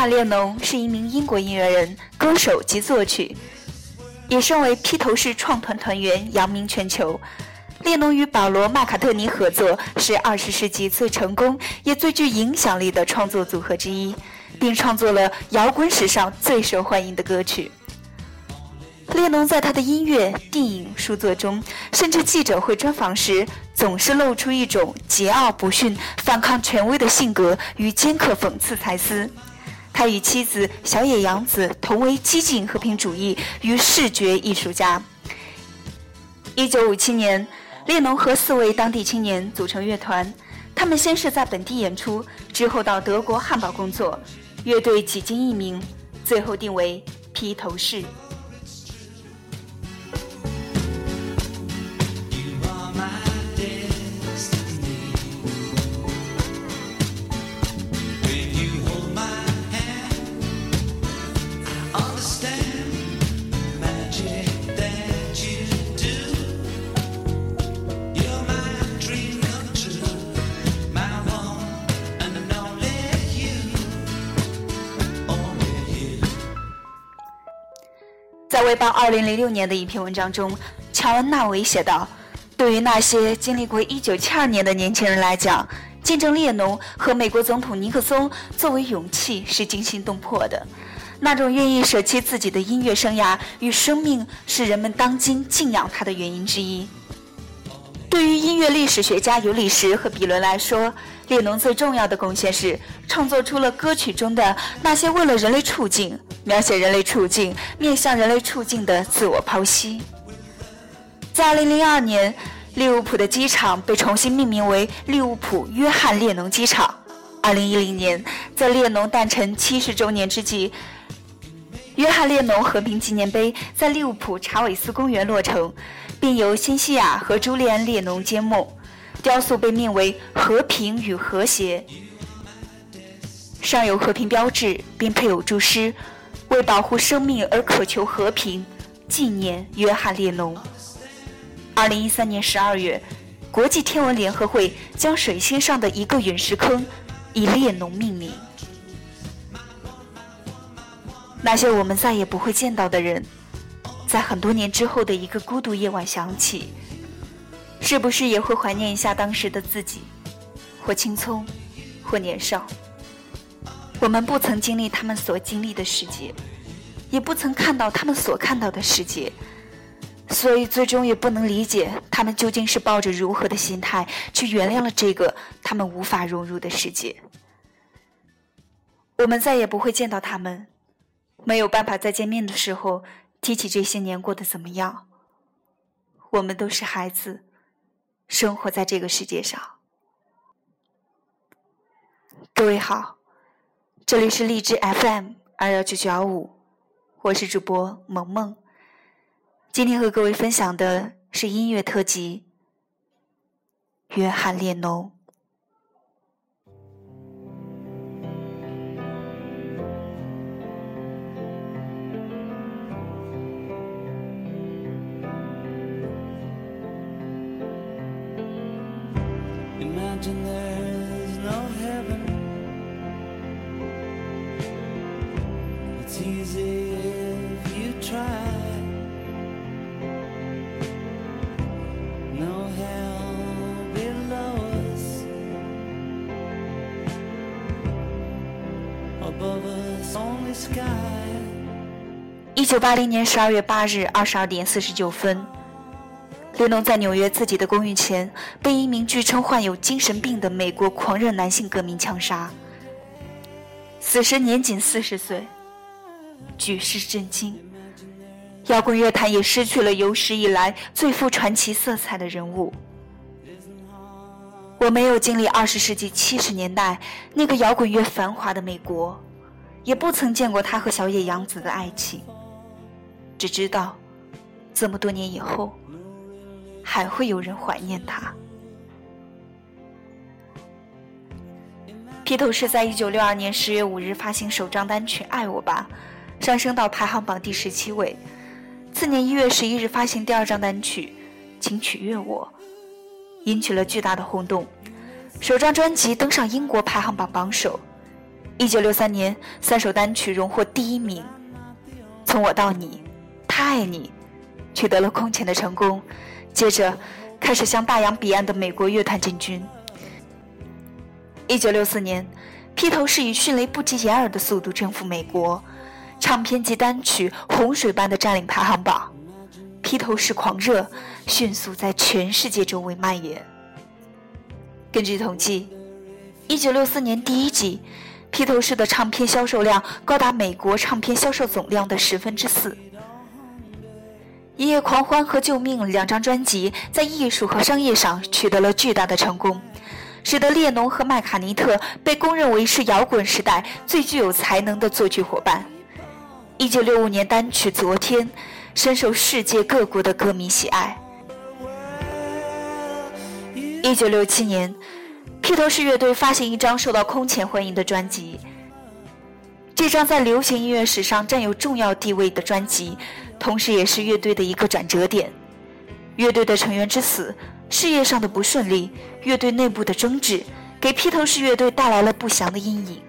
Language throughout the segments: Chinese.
卡列侬是一名英国音乐人、歌手及作曲，也身为披头士创团团员扬名全球。列侬与保罗·麦卡特尼合作是二十世纪最成功也最具影响力的创作组合之一，并创作了摇滚史上最受欢迎的歌曲。列侬在他的音乐、电影、书作中，甚至记者会专访时，总是露出一种桀骜不驯、反抗权威的性格与尖刻讽刺才思。他与妻子小野洋子同为激进和平主义与视觉艺术家。一九五七年。列侬和四位当地青年组成乐团，他们先是在本地演出，之后到德国汉堡工作，乐队几经易名，最后定为披头士。在《卫报》二零零六年的一篇文章中，乔恩·纳维写道：“对于那些经历过一九七二年的年轻人来讲，见证列侬和美国总统尼克松作为勇气是惊心动魄的。那种愿意舍弃自己的音乐生涯与生命，是人们当今敬仰他的原因之一。”对于音乐历史学家尤里什和比伦来说，列侬最重要的贡献是创作出了歌曲中的那些为了人类处境、描写人类处境、面向人类处境的自我剖析。在2002年，利物浦的机场被重新命名为利物浦约翰列侬机场。2010年，在列侬诞辰70周年之际，约翰列侬和平纪念碑在利物浦查韦斯公园落成。并由辛西娅和朱利安·列侬揭幕。雕塑被命为“和平与和谐”，上有和平标志，并配有注释：“为保护生命而渴求和平，纪念约翰·列侬。”二零一三年十二月，国际天文联合会将水星上的一个陨石坑以列侬命名。那些我们再也不会见到的人。在很多年之后的一个孤独夜晚想起，是不是也会怀念一下当时的自己，或青葱，或年少？我们不曾经历他们所经历的世界，也不曾看到他们所看到的世界，所以最终也不能理解他们究竟是抱着如何的心态去原谅了这个他们无法融入的世界。我们再也不会见到他们，没有办法再见面的时候。提起这些年过得怎么样？我们都是孩子，生活在这个世界上。各位好，这里是荔枝 FM 二幺九九幺五，我是主播萌萌。今天和各位分享的是音乐特辑《约翰列侬》。一九八零年十二月八日二十二点四十九分，列侬在纽约自己的公寓前被一名据称患有精神病的美国狂热男性革命枪杀，死时年仅四十岁，举世震惊，摇滚乐坛也失去了有史以来最富传奇色彩的人物。我没有经历二十世纪七十年代那个摇滚乐繁华的美国。也不曾见过他和小野洋子的爱情，只知道这么多年以后，还会有人怀念他。披头士在一九六二年十月五日发行首张单曲《爱我吧》，上升到排行榜第十七位。次年一月十一日发行第二张单曲《请取悦我》，引起了巨大的轰动，首张专辑登上英国排行榜榜首。一九六三年，三首单曲荣获第一名，《从我到你》《他爱你》取得了空前的成功，接着开始向大洋彼岸的美国乐坛进军。一九六四年，披头士以迅雷不及掩耳的速度征服美国，唱片及单曲洪水般的占领排行榜，披头士狂热迅速在全世界周围蔓延。根据统计，一九六四年第一季，披头士的唱片销售量高达美国唱片销售总量的十分之四。《一夜狂欢》和《救命》两张专辑在艺术和商业上取得了巨大的成功。使得列侬和麦卡尼特被公认为是摇滚时代最具有才能的作曲伙伴。一九六五年单曲《昨天》深受世界各国的歌迷喜爱。一九六七年，披头士乐队发行一张受到空前欢迎的专辑。这张在流行音乐史上占有重要地位的专辑，同时也是乐队的一个转折点。乐队的成员之死。事业上的不顺利，乐队内部的争执，给披头士乐队带来了不祥的阴影。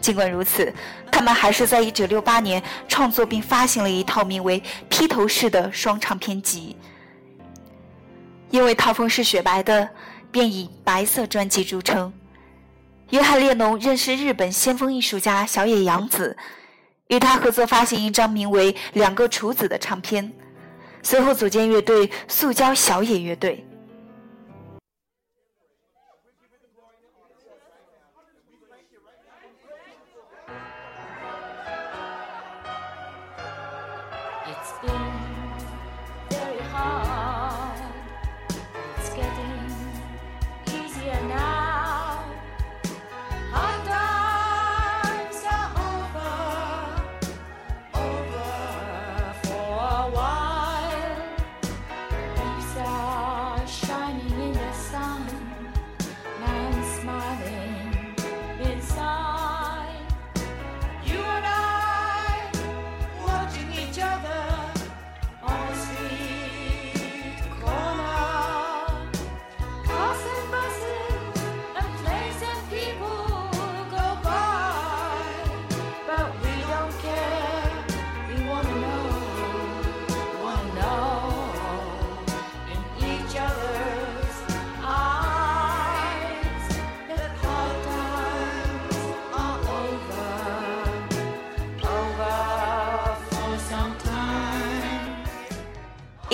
尽管如此，他们还是在1968年创作并发行了一套名为《披头士》的双唱片集。因为套封是雪白的，便以“白色专辑”著称。约翰列侬认识日本先锋艺术家小野洋子，与他合作发行一张名为《两个厨子》的唱片，随后组建乐队塑胶小野乐队。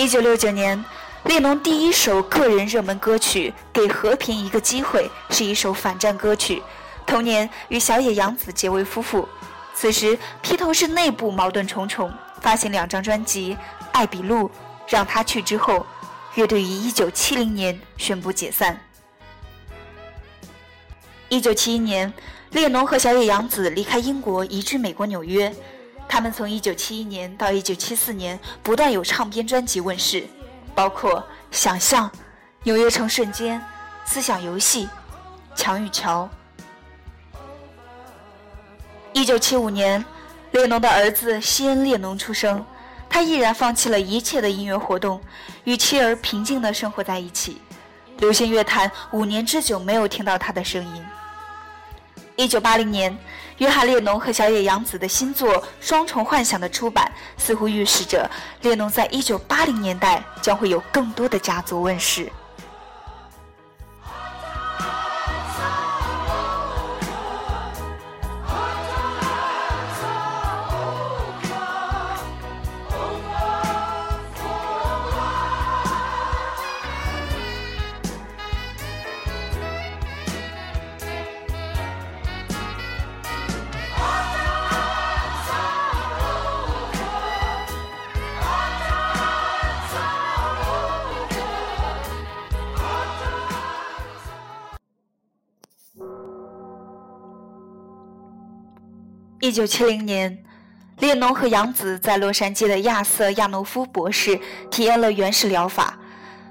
一九六九年，列侬第一首个人热门歌曲《给和平一个机会》是一首反战歌曲。同年与小野洋子结为夫妇。此时披头士内部矛盾重重，发行两张专辑《艾比路》《让他去》之后，乐队于一九七零年宣布解散。一九七一年，列侬和小野洋子离开英国，移居美国纽约。他们从1971年到1974年不断有唱片专辑问世，包括《想象》《纽约城瞬间》《思想游戏》《墙与桥》。1975年，列侬的儿子西恩·列侬出生，他毅然放弃了一切的音乐活动，与妻儿平静地生活在一起。流行乐坛五年之久没有听到他的声音。1980年。约翰列侬和小野洋子的新作《双重幻想》的出版，似乎预示着列侬在1980年代将会有更多的佳作问世。一九七零年，列侬和杨子在洛杉矶的亚瑟·亚诺夫博士体验了原始疗法。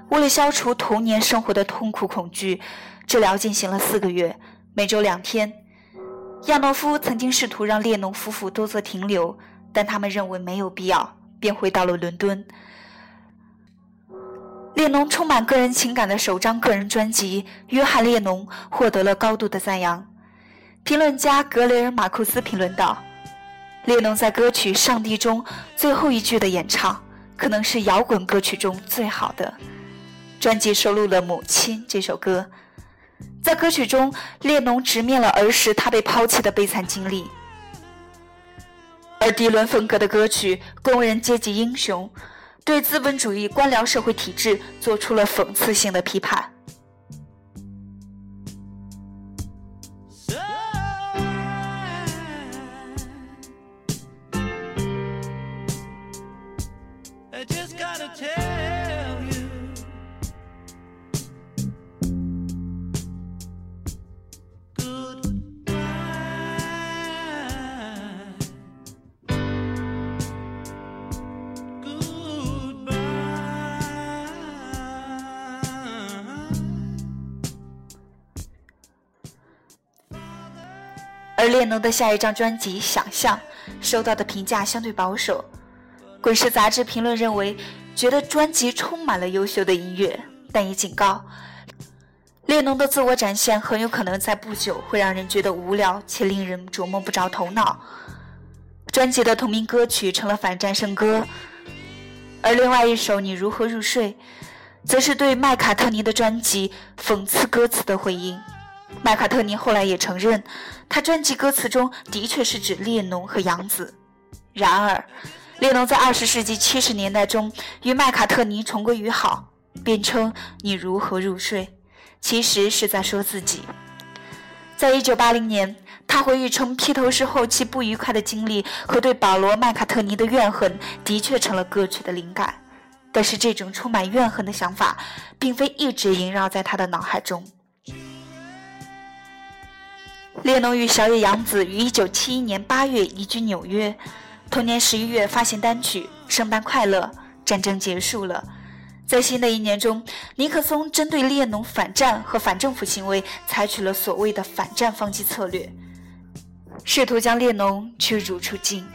为了消除童年生活的痛苦恐惧，治疗进行了四个月，每周两天。亚诺夫曾经试图让列侬夫妇多做停留，但他们认为没有必要，便回到了伦敦。列侬充满个人情感的首张个人专辑《约翰·列侬》获得了高度的赞扬。评论家格雷尔马库斯评论道：“列侬在歌曲《上帝》中最后一句的演唱，可能是摇滚歌曲中最好的。专辑收录了《母亲》这首歌，在歌曲中，列侬直面了儿时他被抛弃的悲惨经历。而迪伦风格的歌曲《工人阶级英雄》，对资本主义官僚社会体制做出了讽刺性的批判。”而列侬的下一张专辑《想象》收到的评价相对保守，《滚石》杂志评论认为。觉得专辑充满了优秀的音乐，但也警告，列侬的自我展现很有可能在不久会让人觉得无聊且令人琢磨不着头脑。专辑的同名歌曲成了反战圣歌，而另外一首《你如何入睡》，则是对麦卡特尼的专辑讽刺歌词的回应。麦卡特尼后来也承认，他专辑歌词中的确是指列侬和杨子。然而。列侬在二十世纪七十年代中与麦卡特尼重归于好，辩称“你如何入睡”，其实是在说自己。在一九八零年，他回忆称，披头士后期不愉快的经历和对保罗·麦卡特尼的怨恨的确成了歌曲的灵感，但是这种充满怨恨的想法，并非一直萦绕在他的脑海中。列侬与小野洋子于1971年8月移居纽约。同年11月发行单曲《圣诞快乐》，战争结束了。在新的一年中，尼克松针对列侬反战和反政府行为，采取了所谓的反战方击策略，试图将列侬驱逐出境。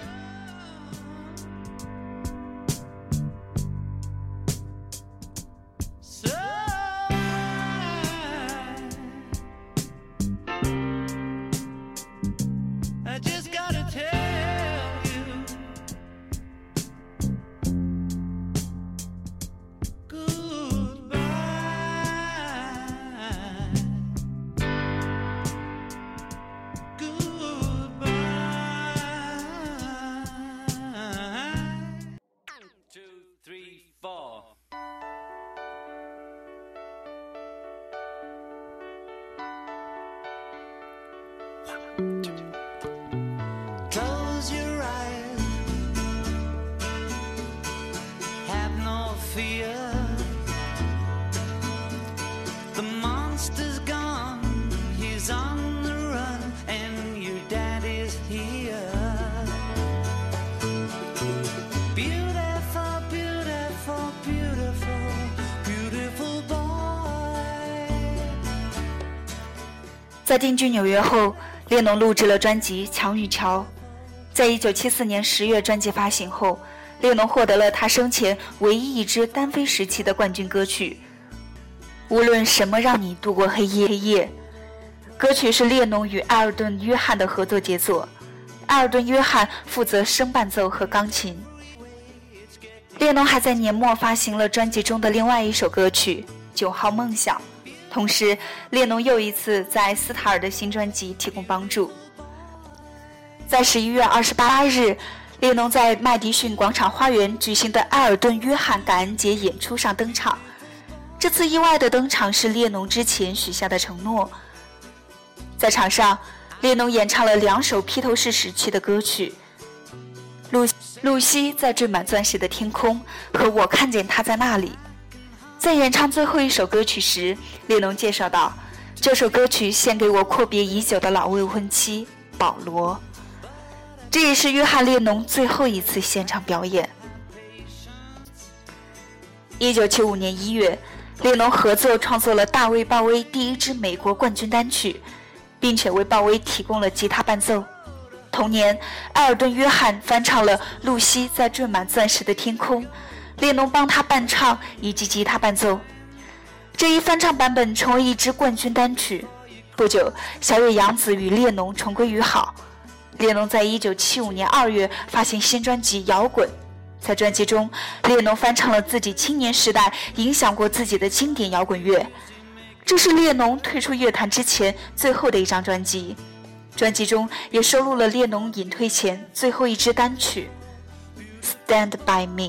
在定居纽约后，列侬录制了专辑《强与乔》。在一九七四年十月专辑发行后，列侬获得了他生前唯一一支单飞时期的冠军歌曲。无论什么让你度过黑夜，黑夜。歌曲是列侬与艾尔顿·约翰的合作杰作，艾尔顿·约翰负责声伴奏和钢琴。列侬还在年末发行了专辑中的另外一首歌曲《九号梦想》。同时，列侬又一次在斯塔尔的新专辑提供帮助。在十一月二十八日，列侬在麦迪逊广场花园举行的埃尔顿·约翰感恩节演出上登场。这次意外的登场是列侬之前许下的承诺。在场上，列侬演唱了两首披头士时期的歌曲：《露露西在缀满钻石的天空》和《我看见他在那里》。在演唱最后一首歌曲时，列侬介绍道：“这首歌曲献给我阔别已久的老未婚妻保罗。”这也是约翰列侬最后一次现场表演。一九七五年一月，列侬合作创作了大卫鲍威第一支美国冠军单曲，并且为鲍威提供了吉他伴奏。同年，艾尔顿·约翰翻唱了《露西在缀满钻石的天空》。列侬帮他伴唱以及吉他伴奏，这一翻唱版本成为一支冠军单曲。不久，小野洋子与列侬重归于好。列侬在一九七五年二月发行新专辑《摇滚》，在专辑中，列侬翻唱了自己青年时代影响过自己的经典摇滚乐。这是列侬退出乐坛之前最后的一张专辑，专辑中也收录了列侬隐退前最后一支单曲《Stand by Me》。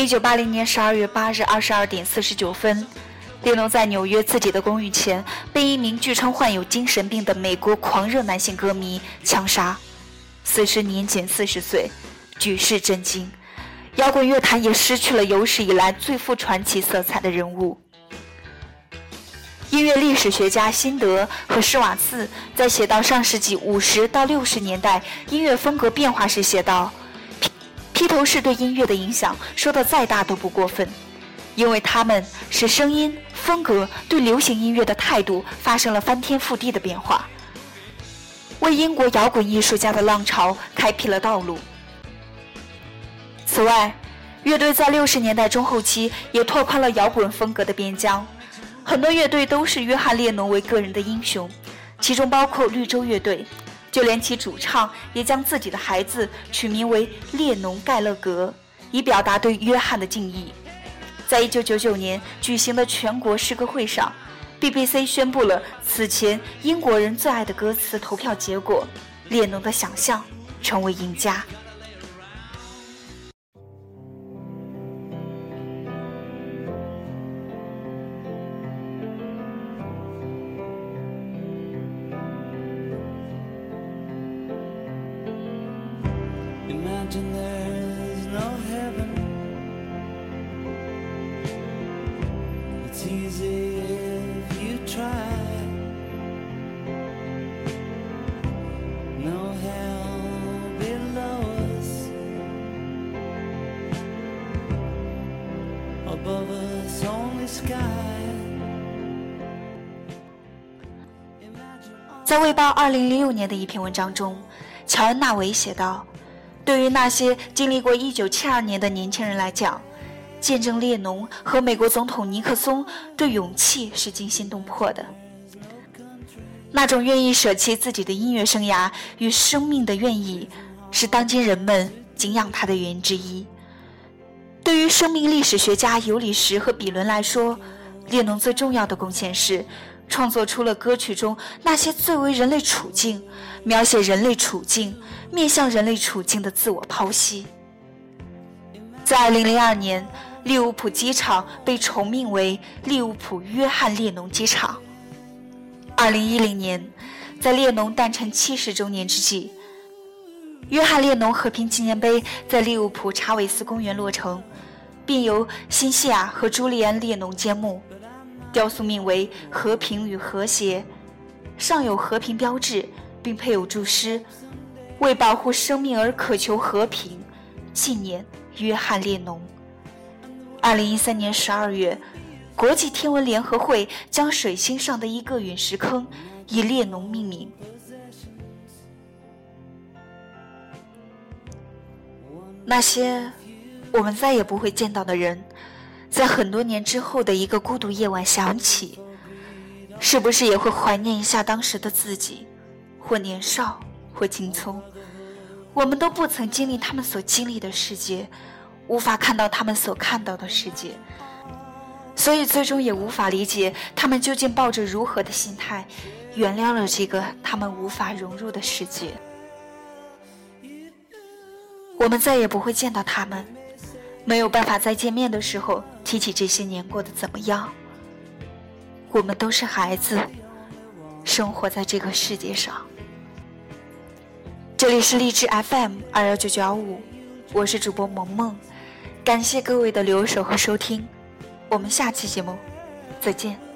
一九八零年十二月八日二十二点四十九分，列侬在纽约自己的公寓前被一名据称患有精神病的美国狂热男性歌迷枪杀，死时年仅四十岁，举世震惊，摇滚乐坛也失去了有史以来最富传奇色彩的人物。音乐历史学家辛德和施瓦茨在写到上世纪五十到六十年代音乐风格变化时写道。披头士对音乐的影响说的再大都不过分，因为他们使声音风格对流行音乐的态度发生了翻天覆地的变化，为英国摇滚艺术家的浪潮开辟了道路。此外，乐队在六十年代中后期也拓宽了摇滚风格的边疆，很多乐队都是约翰列侬为个人的英雄，其中包括绿洲乐队。就连其主唱也将自己的孩子取名为列侬·盖勒格，以表达对约翰的敬意。在一九九九年举行的全国诗歌会上，BBC 宣布了此前英国人最爱的歌词投票结果，列侬的想象成为赢家。在《卫报》二零零六年的一篇文章中，乔恩·纳维写道：“对于那些经历过1972年的年轻人来讲，见证列侬和美国总统尼克松对勇气是惊心动魄的。那种愿意舍弃自己的音乐生涯与生命的愿意，是当今人们敬仰他的原因之一。对于生命历史学家尤里什和比伦来说，列侬最重要的贡献是。”创作出了歌曲中那些最为人类处境、描写人类处境、面向人类处境的自我剖析。在2002年，利物浦机场被重命为利物浦约翰列侬机场。2010年，在列侬诞辰70周年之际，约翰列侬和平纪念碑在利物浦查韦斯公园落成，并由辛西娅和朱利安列侬揭幕。雕塑命为“和平与和谐”，上有和平标志，并配有注释：“为保护生命而渴求和平，纪念约翰列侬。”二零一三年十二月，国际天文联合会将水星上的一个陨石坑以列侬命名。那些我们再也不会见到的人。在很多年之后的一个孤独夜晚想起，是不是也会怀念一下当时的自己，或年少，或青葱？我们都不曾经历他们所经历的世界，无法看到他们所看到的世界，所以最终也无法理解他们究竟抱着如何的心态，原谅了这个他们无法融入的世界。我们再也不会见到他们。没有办法再见面的时候提起这些年过得怎么样。我们都是孩子，生活在这个世界上。这里是荔枝 FM 二幺九九幺五，我是主播萌萌，感谢各位的留守和收听，我们下期节目再见。